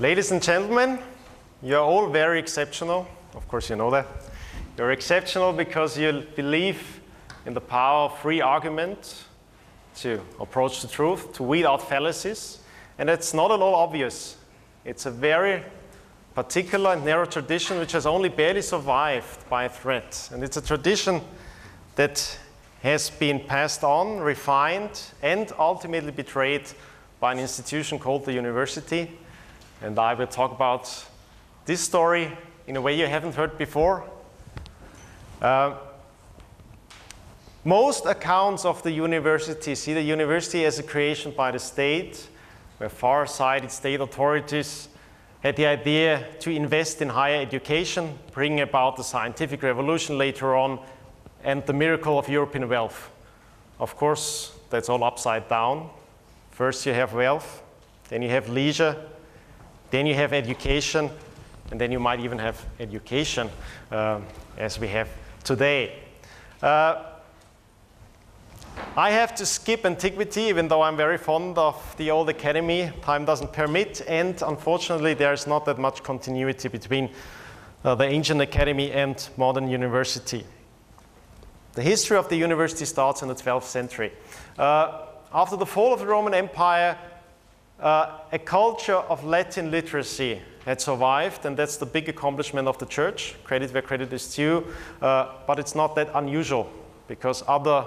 Ladies and gentlemen, you're all very exceptional. Of course, you know that. You're exceptional because you believe in the power of free argument to approach the truth, to weed out fallacies. And it's not at all obvious. It's a very particular and narrow tradition which has only barely survived by a threat. And it's a tradition that has been passed on, refined, and ultimately betrayed by an institution called the university. And I will talk about this story in a way you haven't heard before. Uh, most accounts of the university see the university as a creation by the state, where far-sighted state authorities had the idea to invest in higher education, bring about the scientific revolution later on, and the miracle of European wealth. Of course, that's all upside down. First you have wealth, then you have leisure, then you have education, and then you might even have education uh, as we have today. Uh, I have to skip antiquity, even though I'm very fond of the old academy. Time doesn't permit, and unfortunately, there's not that much continuity between uh, the ancient academy and modern university. The history of the university starts in the 12th century. Uh, after the fall of the Roman Empire, uh, a culture of Latin literacy had survived, and that's the big accomplishment of the church. Credit where credit is due, uh, but it's not that unusual because other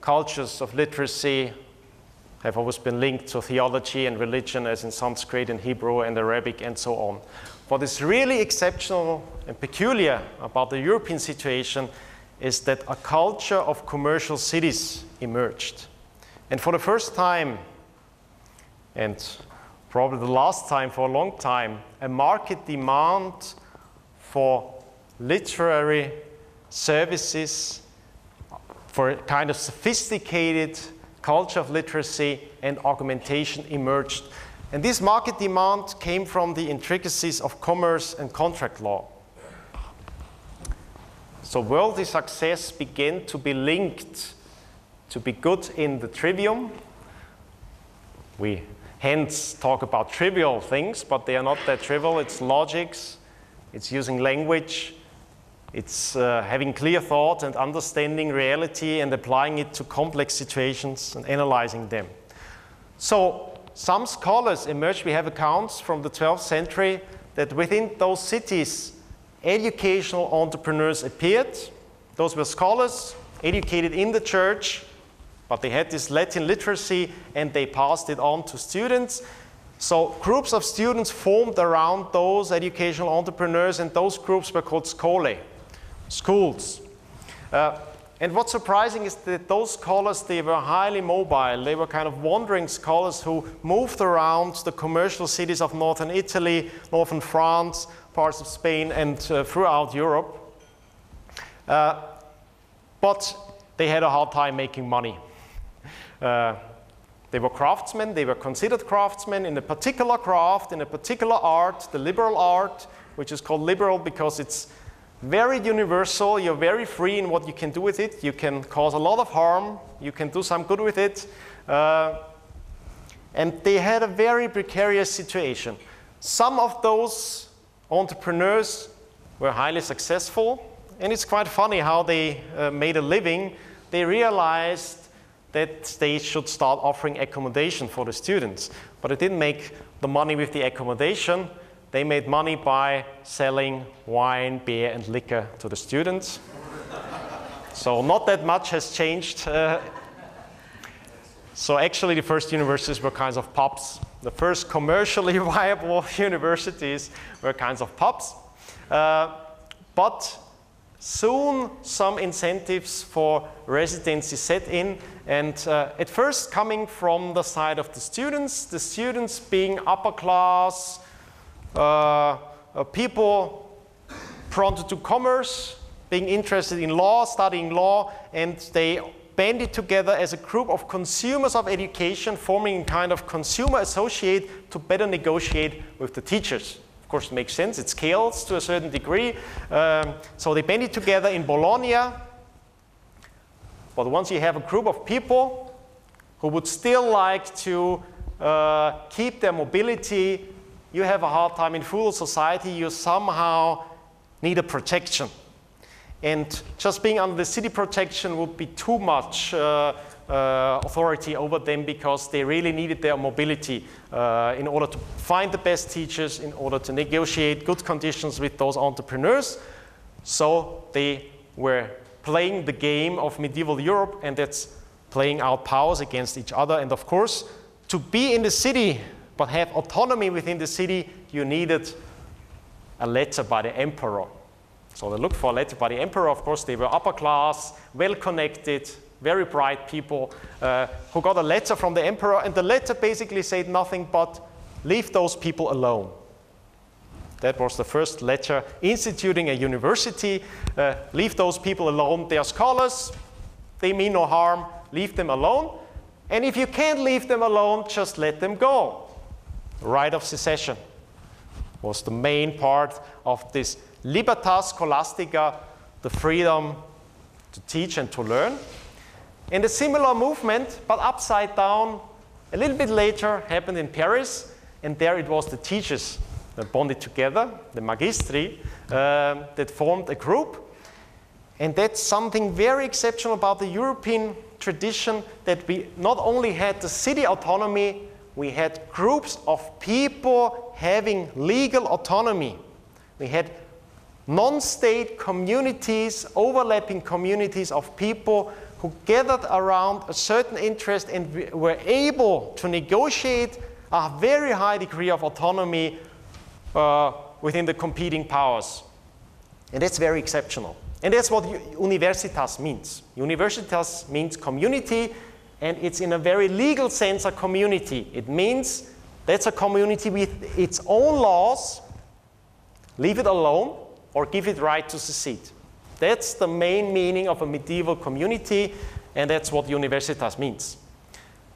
cultures of literacy have always been linked to theology and religion, as in Sanskrit and Hebrew and Arabic and so on. What is really exceptional and peculiar about the European situation is that a culture of commercial cities emerged. And for the first time, and probably the last time for a long time, a market demand for literary services, for a kind of sophisticated culture of literacy and augmentation emerged. And this market demand came from the intricacies of commerce and contract law. So worldly success began to be linked to be good in the trivium. We hence talk about trivial things, but they are not that trivial. It's logics, it's using language, it's uh, having clear thought and understanding reality and applying it to complex situations and analyzing them. So some scholars emerge, we have accounts from the 12th century that within those cities, educational entrepreneurs appeared. Those were scholars educated in the church, but they had this Latin literacy and they passed it on to students. So groups of students formed around those educational entrepreneurs and those groups were called scholae, schools. Uh, and what's surprising is that those scholars, they were highly mobile. They were kind of wandering scholars who moved around the commercial cities of northern Italy, northern France, parts of Spain, and uh, throughout Europe. Uh, but they had a hard time making money. Uh, they were craftsmen, they were considered craftsmen in a particular craft, in a particular art, the liberal art, which is called liberal because it's very universal. You're very free in what you can do with it. You can cause a lot of harm. You can do some good with it. Uh, and they had a very precarious situation. Some of those entrepreneurs were highly successful. And it's quite funny how they uh, made a living. They realized that they should start offering accommodation for the students. But they didn't make the money with the accommodation. They made money by selling wine, beer, and liquor to the students. so not that much has changed. Uh, so actually the first universities were kinds of pubs. The first commercially viable universities were kinds of pubs. Uh, but soon some incentives for residency set in and uh, at first coming from the side of the students, the students being upper class, uh, uh, people prone to commerce, being interested in law, studying law, and they banded together as a group of consumers of education, forming a kind of consumer associate to better negotiate with the teachers. Course, it makes sense. It scales to a certain degree. Um, so they banded together in Bologna. But once you have a group of people who would still like to uh, keep their mobility you have a hard time in feudal society, you somehow need a protection. And just being under the city protection would be too much uh, uh, authority over them because they really needed their mobility uh, in order to find the best teachers, in order to negotiate good conditions with those entrepreneurs. So they were playing the game of medieval Europe, and that's playing out powers against each other. And of course, to be in the city but have autonomy within the city, you needed a letter by the emperor. So they looked for a letter by the emperor. Of course, they were upper class, well connected, very bright people uh, who got a letter from the emperor, and the letter basically said nothing but leave those people alone. That was the first letter instituting a university. Uh, leave those people alone. They are scholars, they mean no harm, leave them alone. And if you can't leave them alone, just let them go. Right of secession was the main part of this libertas scholastica, the freedom to teach and to learn. And a similar movement, but upside down, a little bit later happened in Paris, and there it was the teachers that bonded together, the magistri, uh, that formed a group. And that's something very exceptional about the European tradition that we not only had the city autonomy, we had groups of people having legal autonomy. We had non state communities, overlapping communities of people who gathered around a certain interest and were able to negotiate a very high degree of autonomy uh, within the competing powers. And that's very exceptional. And that's what universitas means. Universitas means community, and it's in a very legal sense a community. It means that's a community with its own laws, leave it alone, or give it right to secede. That's the main meaning of a medieval community, and that's what universitas means.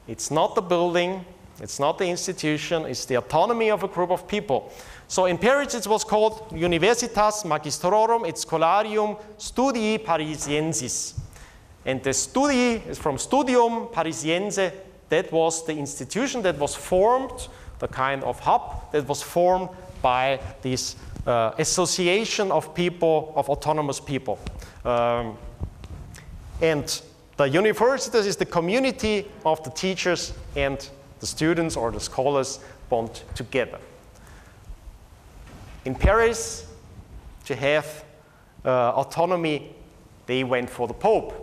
It's not the building, it's not the institution, it's the autonomy of a group of people. So in Paris it was called Universitas Magistrorum et Scholarium Studii Parisiensis. And the studi is from Studium Parisiense. That was the institution that was formed, the kind of hub that was formed by this uh, association of people, of autonomous people. Um, and the universities is the community of the teachers and the students or the scholars bond together. In Paris, to have uh, autonomy, they went for the Pope.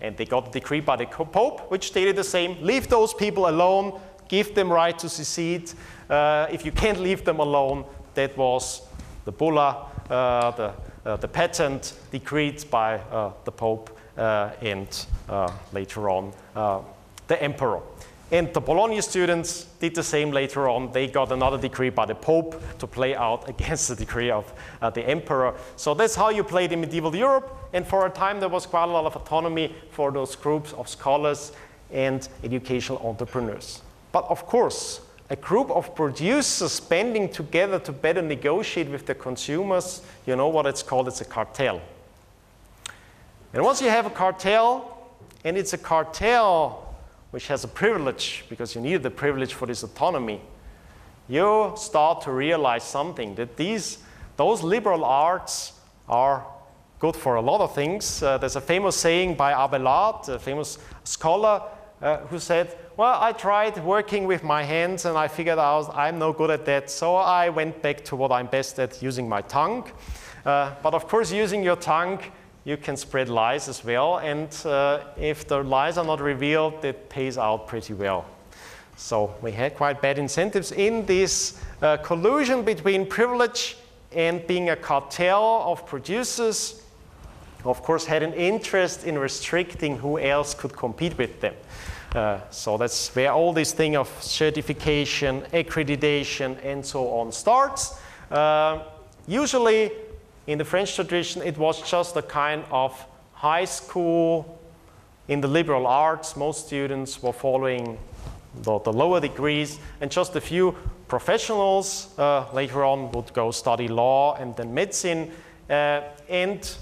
And they got a decree by the Pope, which stated the same leave those people alone, give them right to secede. Uh, if you can't leave them alone, that was the bulla, uh, the, uh, the patent decreed by uh, the Pope and later on the Emperor. And the Bologna students did the same later on. They got another decree by the Pope to play out against the decree of uh, the Emperor. So that's how you played in medieval Europe. And for a time, there was quite a lot of autonomy for those groups of scholars and educational entrepreneurs. But of course, a group of producers banding together to better negotiate with the consumers, you know what it's called? It's a cartel. And once you have a cartel, and it's a cartel which has a privilege, because you need the privilege for this autonomy, you start to realize something that these, those liberal arts are good for a lot of things. Uh, there's a famous saying by Abelard, a famous scholar, uh, who said, Well, I tried working with my hands and I figured out I'm no good at that, so I went back to what I'm best at using my tongue. Uh, but of course, using your tongue, you can spread lies as well, and uh, if the lies are not revealed, it pays out pretty well. So we had quite bad incentives in this uh, collusion between privilege and being a cartel of producers of course, had an interest in restricting who else could compete with them. Uh, so that's where all this thing of certification, accreditation, and so on starts. Uh, usually, in the French tradition, it was just a kind of high school in the liberal arts. Most students were following the, the lower degrees, and just a few professionals uh, later on would go study law and then medicine. Uh, and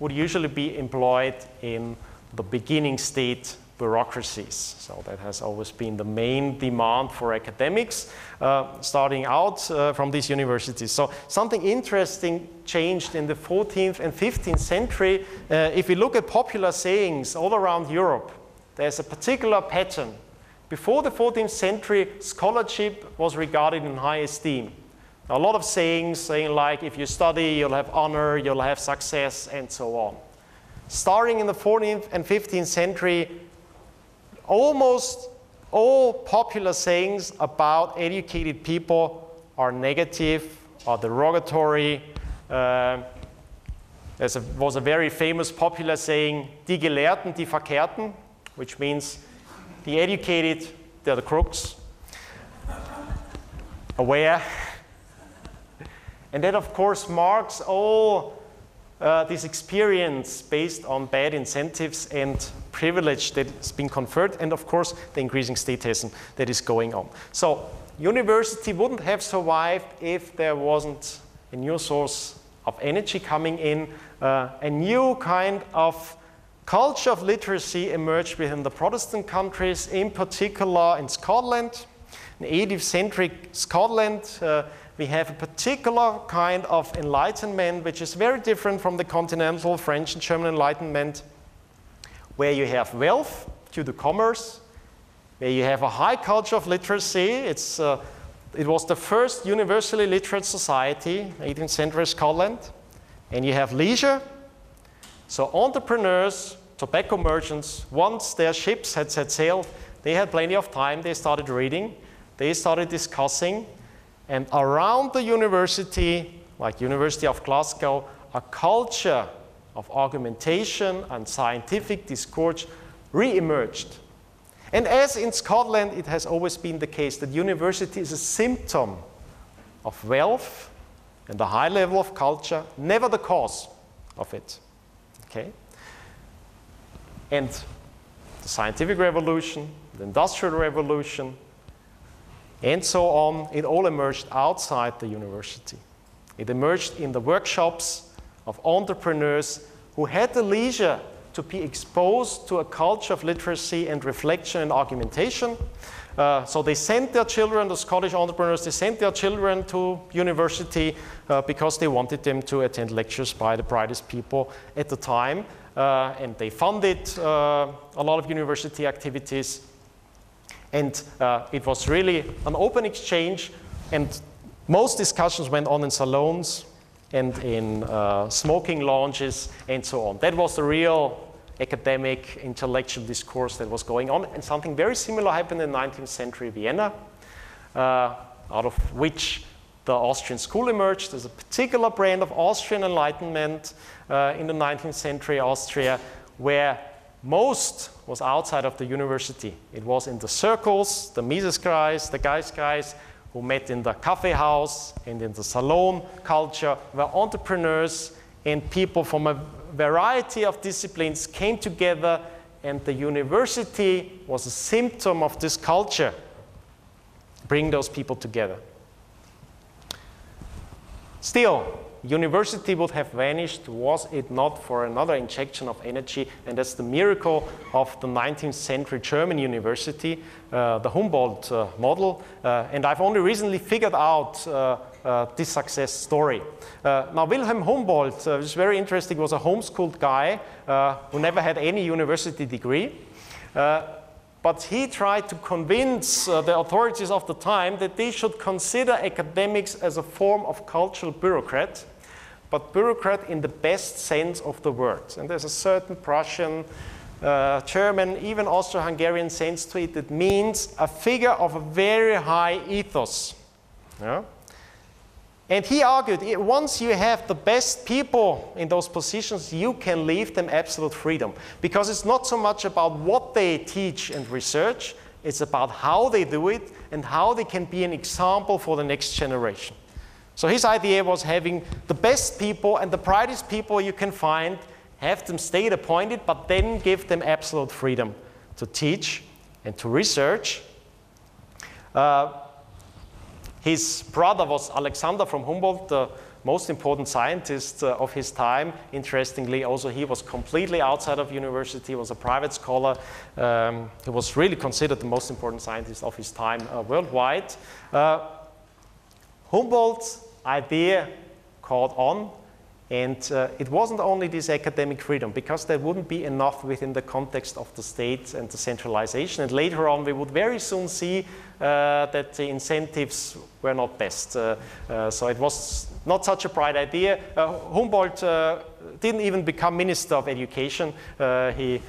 would usually be employed in the beginning state bureaucracies. So that has always been the main demand for academics uh, starting out uh, from these universities. So something interesting changed in the 14th and 15th century. Uh, if we look at popular sayings all around Europe, there's a particular pattern. Before the 14th century, scholarship was regarded in high esteem. A lot of sayings saying like, if you study, you'll have honor, you'll have success, and so on. Starting in the 14th and 15th century, almost all popular sayings about educated people are negative, or derogatory. Uh, there was a very famous popular saying, die Gelehrten, die Verkehrten, which means the educated, they're the crooks. Aware. And that, of course, marks all uh, this experience based on bad incentives and privilege that has been conferred, and of course, the increasing statism that is going on. So, university wouldn't have survived if there wasn't a new source of energy coming in, uh, a new kind of culture of literacy emerged within the Protestant countries, in particular in Scotland. In 18th century Scotland, uh, we have a particular kind of enlightenment which is very different from the continental French and German enlightenment, where you have wealth due to commerce, where you have a high culture of literacy. It's, uh, it was the first universally literate society, 18th century Scotland, and you have leisure. So entrepreneurs, tobacco merchants, once their ships had set sail, they had plenty of time. They started reading, they started discussing, and around the university, like University of Glasgow, a culture of argumentation and scientific discourse re-emerged. And as in Scotland, it has always been the case that university is a symptom of wealth and a high level of culture, never the cause of it. Okay? And the scientific revolution, the industrial revolution, and so on, it all emerged outside the university. It emerged in the workshops of entrepreneurs who had the leisure to be exposed to a culture of literacy and reflection and argumentation. Uh, so they sent their children, the Scottish entrepreneurs, they sent their children to university uh, because they wanted them to attend lectures by the brightest people at the time. Uh, and they funded uh, a lot of university activities. And uh, it was really an open exchange, and most discussions went on in salons and in uh, smoking lounges and so on. That was the real academic intellectual discourse that was going on, and something very similar happened in 19th century Vienna, uh, out of which the Austrian school emerged. There's a particular brand of Austrian enlightenment uh, in the 19th century Austria where most was outside of the university. It was in the circles, the Mises guys, the guys who met in the cafe house and in the salon culture, where entrepreneurs and people from a variety of disciplines came together, and the university was a symptom of this culture. Bring those people together. Still, university would have vanished was it not for another injection of energy, and that's the miracle of the 19th century German university, uh, the Humboldt uh, model. Uh, and I've only recently figured out uh, uh, this success story. Uh, now, Wilhelm Humboldt, uh, which is very interesting, was a homeschooled guy who never had any university degree. But he tried to convince uh, the authorities of the time that they should consider academics as a form of cultural bureaucrat but bureaucrat in the best sense of the word. And there's a certain Prussian, uh, German, even Austro-Hungarian sense to it that means a figure of a very high ethos. Yeah? And he argued, once you have the best people in those positions, you can leave them absolute freedom. Because it's not so much about what they teach and research, it's about how they do it and how they can be an example for the next generation. So his idea was having the best people and the brightest people you can find, have them state appointed, but then give them absolute freedom to teach and to research. Uh, his brother was Alexander von Humboldt, the most important scientist uh, of his time. Interestingly, also he was completely outside of university, was a private scholar. Um, he was really considered the most important scientist of his time uh, worldwide. Humboldt's idea caught on and uh, it wasn't only this academic freedom, because there wouldn't be enough within the context of the state and the centralization. And later on, we would very soon see uh, that the incentives were not best. Uh, uh so it was not such a bright idea. Uh, Humboldt uh, didn't even become Minister of Education. he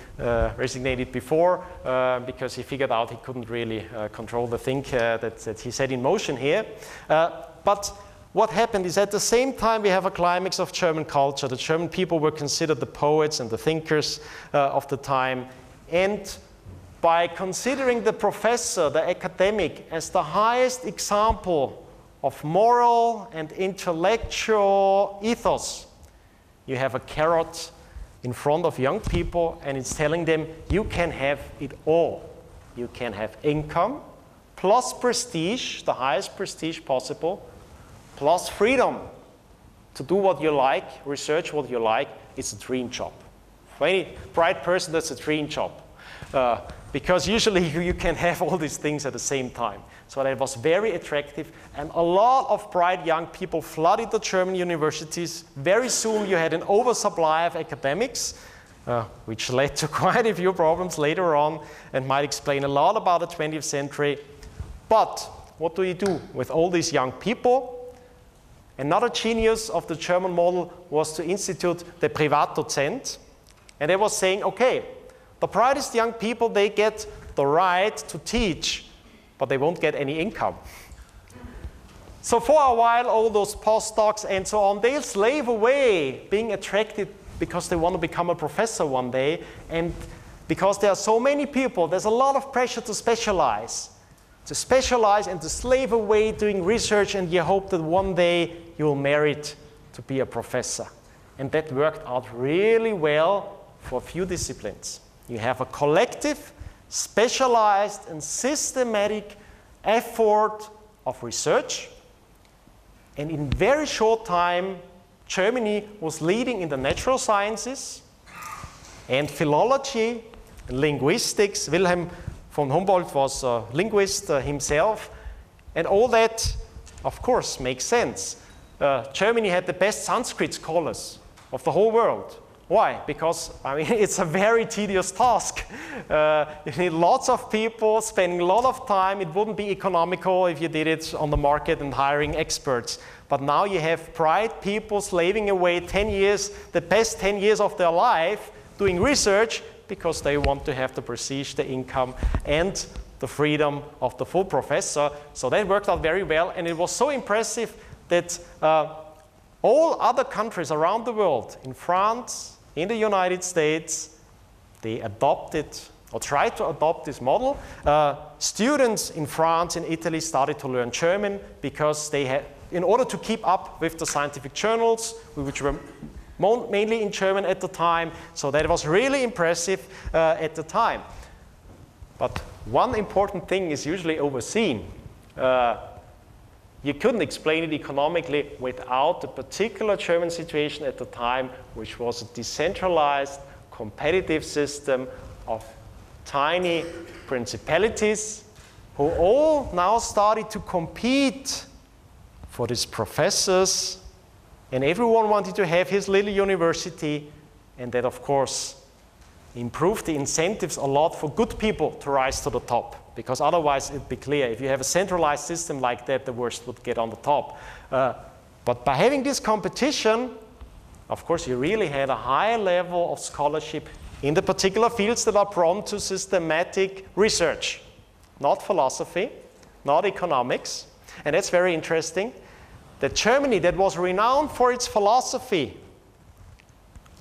resignated before because he figured out he couldn't really control the thing that, that, he set in motion here. But what happened is at the same time we have a climax of German culture. The German people were considered the poets and the thinkers uh, of the time. And by considering the professor, the academic, as the highest example of moral and intellectual ethos, you have a carrot in front of young people and it's telling them you can have it all. You can have income plus prestige, the highest prestige possible plus freedom to do what you like, research what you like, it's a dream job. For any bright person, that's a dream job. Uh, because usually you can have all these things at the same time. So that was very attractive, and a lot of bright young people flooded the German universities. Very soon you had an oversupply of academics, uh, which led to quite a few problems later on and might explain a lot about the 20th century. But what do you do with all these young people? Another genius of the German model was to institute the Privatdozent. And they were saying, okay, the brightest young people, they get the right to teach, but they won't get any income. So for a while, all those postdocs and so on, they'll slave away, being attracted because they want to become a professor one day. And because there are so many people, there's a lot of pressure to specialize to specialize and to slave away doing research, and you hope that one day you will merit to be a professor. And that worked out really well for a few disciplines. You have a collective, specialized, and systematic effort of research. And in very short time, Germany was leading in the natural sciences and philology, and linguistics. Wilhelm von Humboldt was a linguist uh, himself. And all that, of course, makes sense. Uh, Germany had the best Sanskrit scholars of the whole world. Why? Because I mean, it's a very tedious task. Uh, you need lots of people spending a lot of time. It wouldn't be economical if you did it on the market and hiring experts. But now you have bright people slaving away 10 years, the best 10 years of their life, doing research because they want to have the prestige, the income, and the freedom of the full professor. So that worked out very well, and it was so impressive that uh, all other countries around the world, in France, in the United States, they adopted or tried to adopt this model. Uh, students in France and Italy started to learn German because they had, in order to keep up with the scientific journals, which were mainly in German at the time, so that was really impressive uh, at the time. But one important thing is usually overseen. Uh, you couldn't explain it economically without the particular German situation at the time, which was a decentralized, competitive system of tiny principalities who all now started to compete for these professors. And everyone wanted to have his little university, and that, of course, improved the incentives a lot for good people to rise to the top. Because otherwise, it'd be clear if you have a centralized system like that, the worst would get on the top. Uh, but by having this competition, of course, you really had a high level of scholarship in the particular fields that are prone to systematic research, not philosophy, not economics. And that's very interesting that Germany, that was renowned for its philosophy,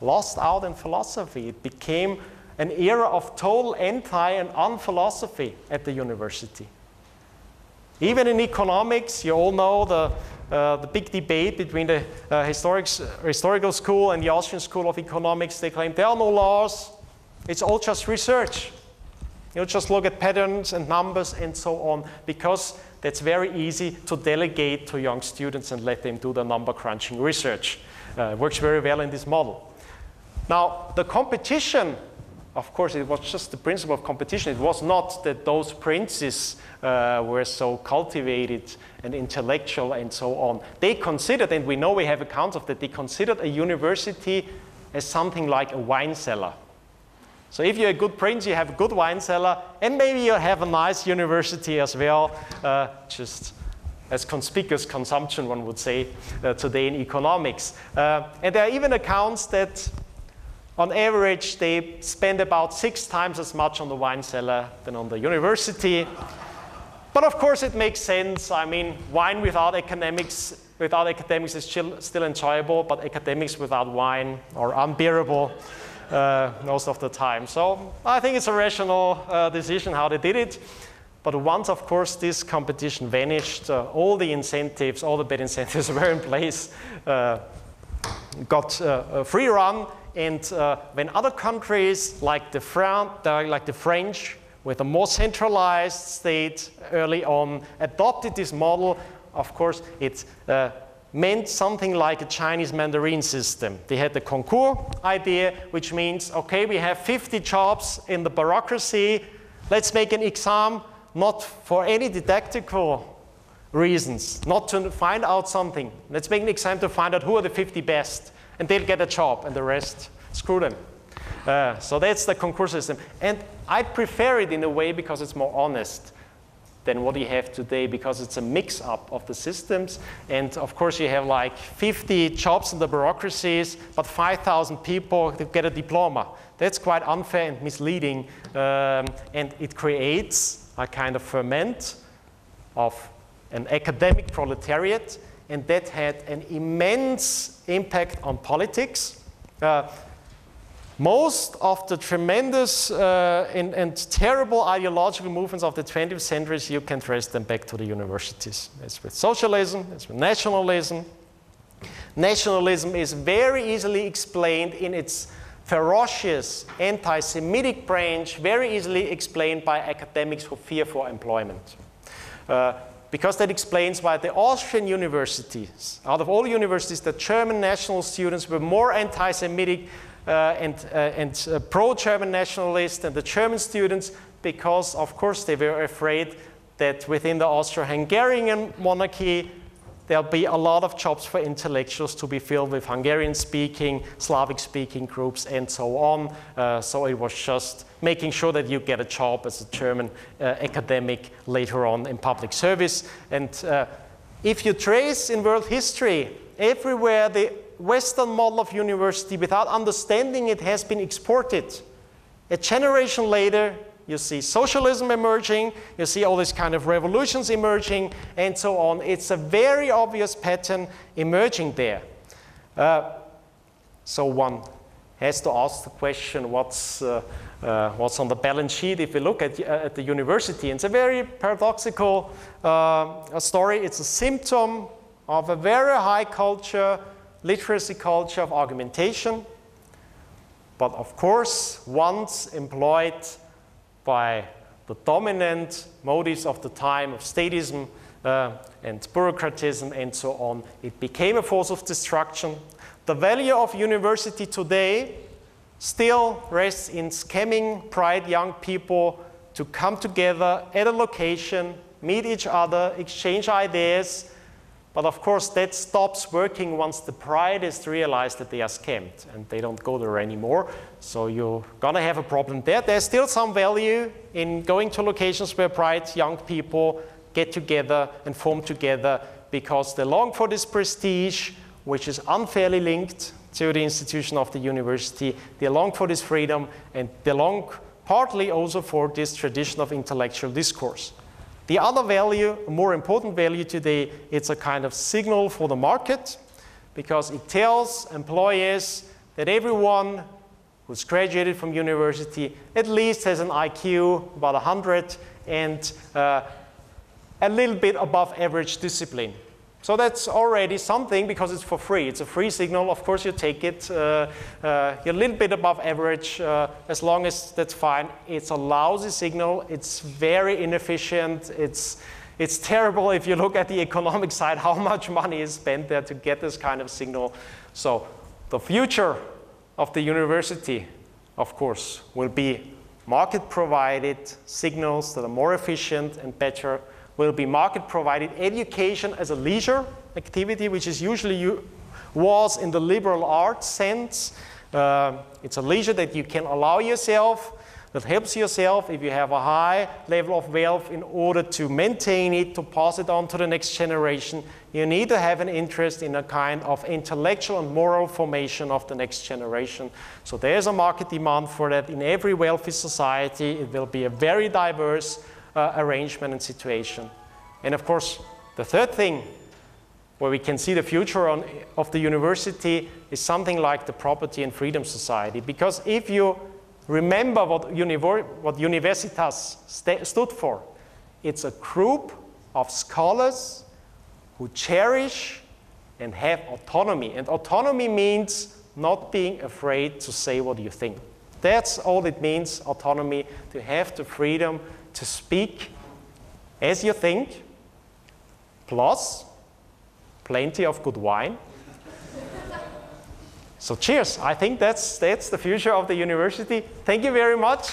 lost out in philosophy. It became an era of total anti and unphilosophy at the university. Even in economics, you all know the, uh, the big debate between the uh, historic, historical school and the Austrian school of economics. They claim there are no laws, it's all just research. You just look at patterns and numbers and so on, because that's very easy to delegate to young students and let them do the number crunching research. Uh, works very well in this model. Now, the competition, of course, it was just the principle of competition. It was not that those princes uh, were so cultivated and intellectual and so on. They considered, and we know we have accounts of that, they considered a university as something like a wine cellar. So if you're a good prince, you have a good wine cellar, and maybe you have a nice university as well, uh, just as conspicuous consumption, one would say, uh, today in economics. Uh, and there are even accounts that on average, they spend about six times as much on the wine cellar than on the university. But of course, it makes sense. I mean, wine without academics, without academics is still, still enjoyable, but academics without wine are unbearable uh, most of the time. So I think it's a rational uh, decision how they did it. But once, of course, this competition vanished, uh, all the incentives, all the bad incentives were in place, uh, got uh, a free run. And uh, when other countries like the, Fran like the French, with a more centralized state early on, adopted this model, of course, it uh, meant something like a Chinese Mandarin system. They had the concours idea, which means, okay, we have 50 jobs in the bureaucracy. Let's make an exam, not for any didactical reasons, not to find out something. Let's make an exam to find out who are the 50 best, and they'll get a job, and the rest, screw them. Uh, so that's the concours system. And I prefer it in a way because it's more honest than what you have today because it's a mix up of the systems. And of course, you have like 50 jobs in the bureaucracies, but 5,000 people get a diploma. That's quite unfair and misleading. Um, and it creates a kind of ferment of an academic proletariat. And that had an immense impact on politics. Uh, most of the tremendous uh, and, and, terrible ideological movements of the 20th centuries, you can trace them back to the universities. It's with socialism, it's with nationalism. Nationalism is very easily explained in its ferocious anti-Semitic branch, very easily explained by academics who fear for employment. Uh, because that explains why the Austrian universities, out of all universities, the German national students were more anti-Semitic uh, and, uh, and uh, pro-German nationalists and the German students because, of course, they were afraid that within the Austro-Hungarian monarchy, there'll be a lot of jobs for intellectuals to be filled with Hungarian-speaking, Slavic-speaking groups, and so on. Uh, so it was just making sure that you get a job as a German uh, academic later on in public service. And uh, if you trace in world history, everywhere the Western model of university, without understanding it, has been exported. A generation later, you see socialism emerging, you see all these kind of revolutions emerging, and so on. It's a very obvious pattern emerging there. Uh, so one has to ask the question, what's, uh, uh, what's on the balance sheet if we look at, uh, at the university? And it's a very paradoxical uh, story. It's a symptom of a very high culture literacy culture of argumentation, but of course, once employed by the dominant motives of the time of statism uh, and bureaucratism and so on, it became a force of destruction. The value of university today still rests in scamming bright young people to come together at a location, meet each other, exchange ideas, but of course, that stops working once the pride is realized that they are scammed and they don't go there anymore. So you're going to have a problem there. There's still some value in going to locations where bright young people get together and form together because they long for this prestige, which is unfairly linked to the institution of the university. They long for this freedom and they long partly also for this tradition of intellectual discourse. The other value, a more important value today, it's a kind of signal for the market because it tells employers that everyone who's graduated from university at least has an IQ about 100 and uh, a little bit above average discipline. So that's already something because it's for free. It's a free signal. Of course, you take it. Uh, uh, you're a little bit above average. Uh, as long as that's fine. It's a lousy signal. It's very inefficient. It's, it's terrible if you look at the economic side, how much money is spent there to get this kind of signal. So the future of the university, of course, will be market provided signals that are more efficient and better will be market provided education as a leisure activity, which is usually was in the liberal arts sense. Uh, it's a leisure that you can allow yourself, that helps yourself if you have a high level of wealth in order to maintain it, to pass it on to the next generation. You need to have an interest in a kind of intellectual and moral formation of the next generation. So there's a market demand for that in every wealthy society. It will be a very diverse uh, arrangement and situation. And of course, the third thing where we can see the future on, of the university is something like the Property and Freedom Society. Because if you remember what, univer what Universitas stood for, it's a group of scholars who cherish and have autonomy. And autonomy means not being afraid to say what you think. That's all it means, autonomy, to have the freedom to speak as you think, plus plenty of good wine. so cheers. I think that's, that's the future of the university. Thank you very much.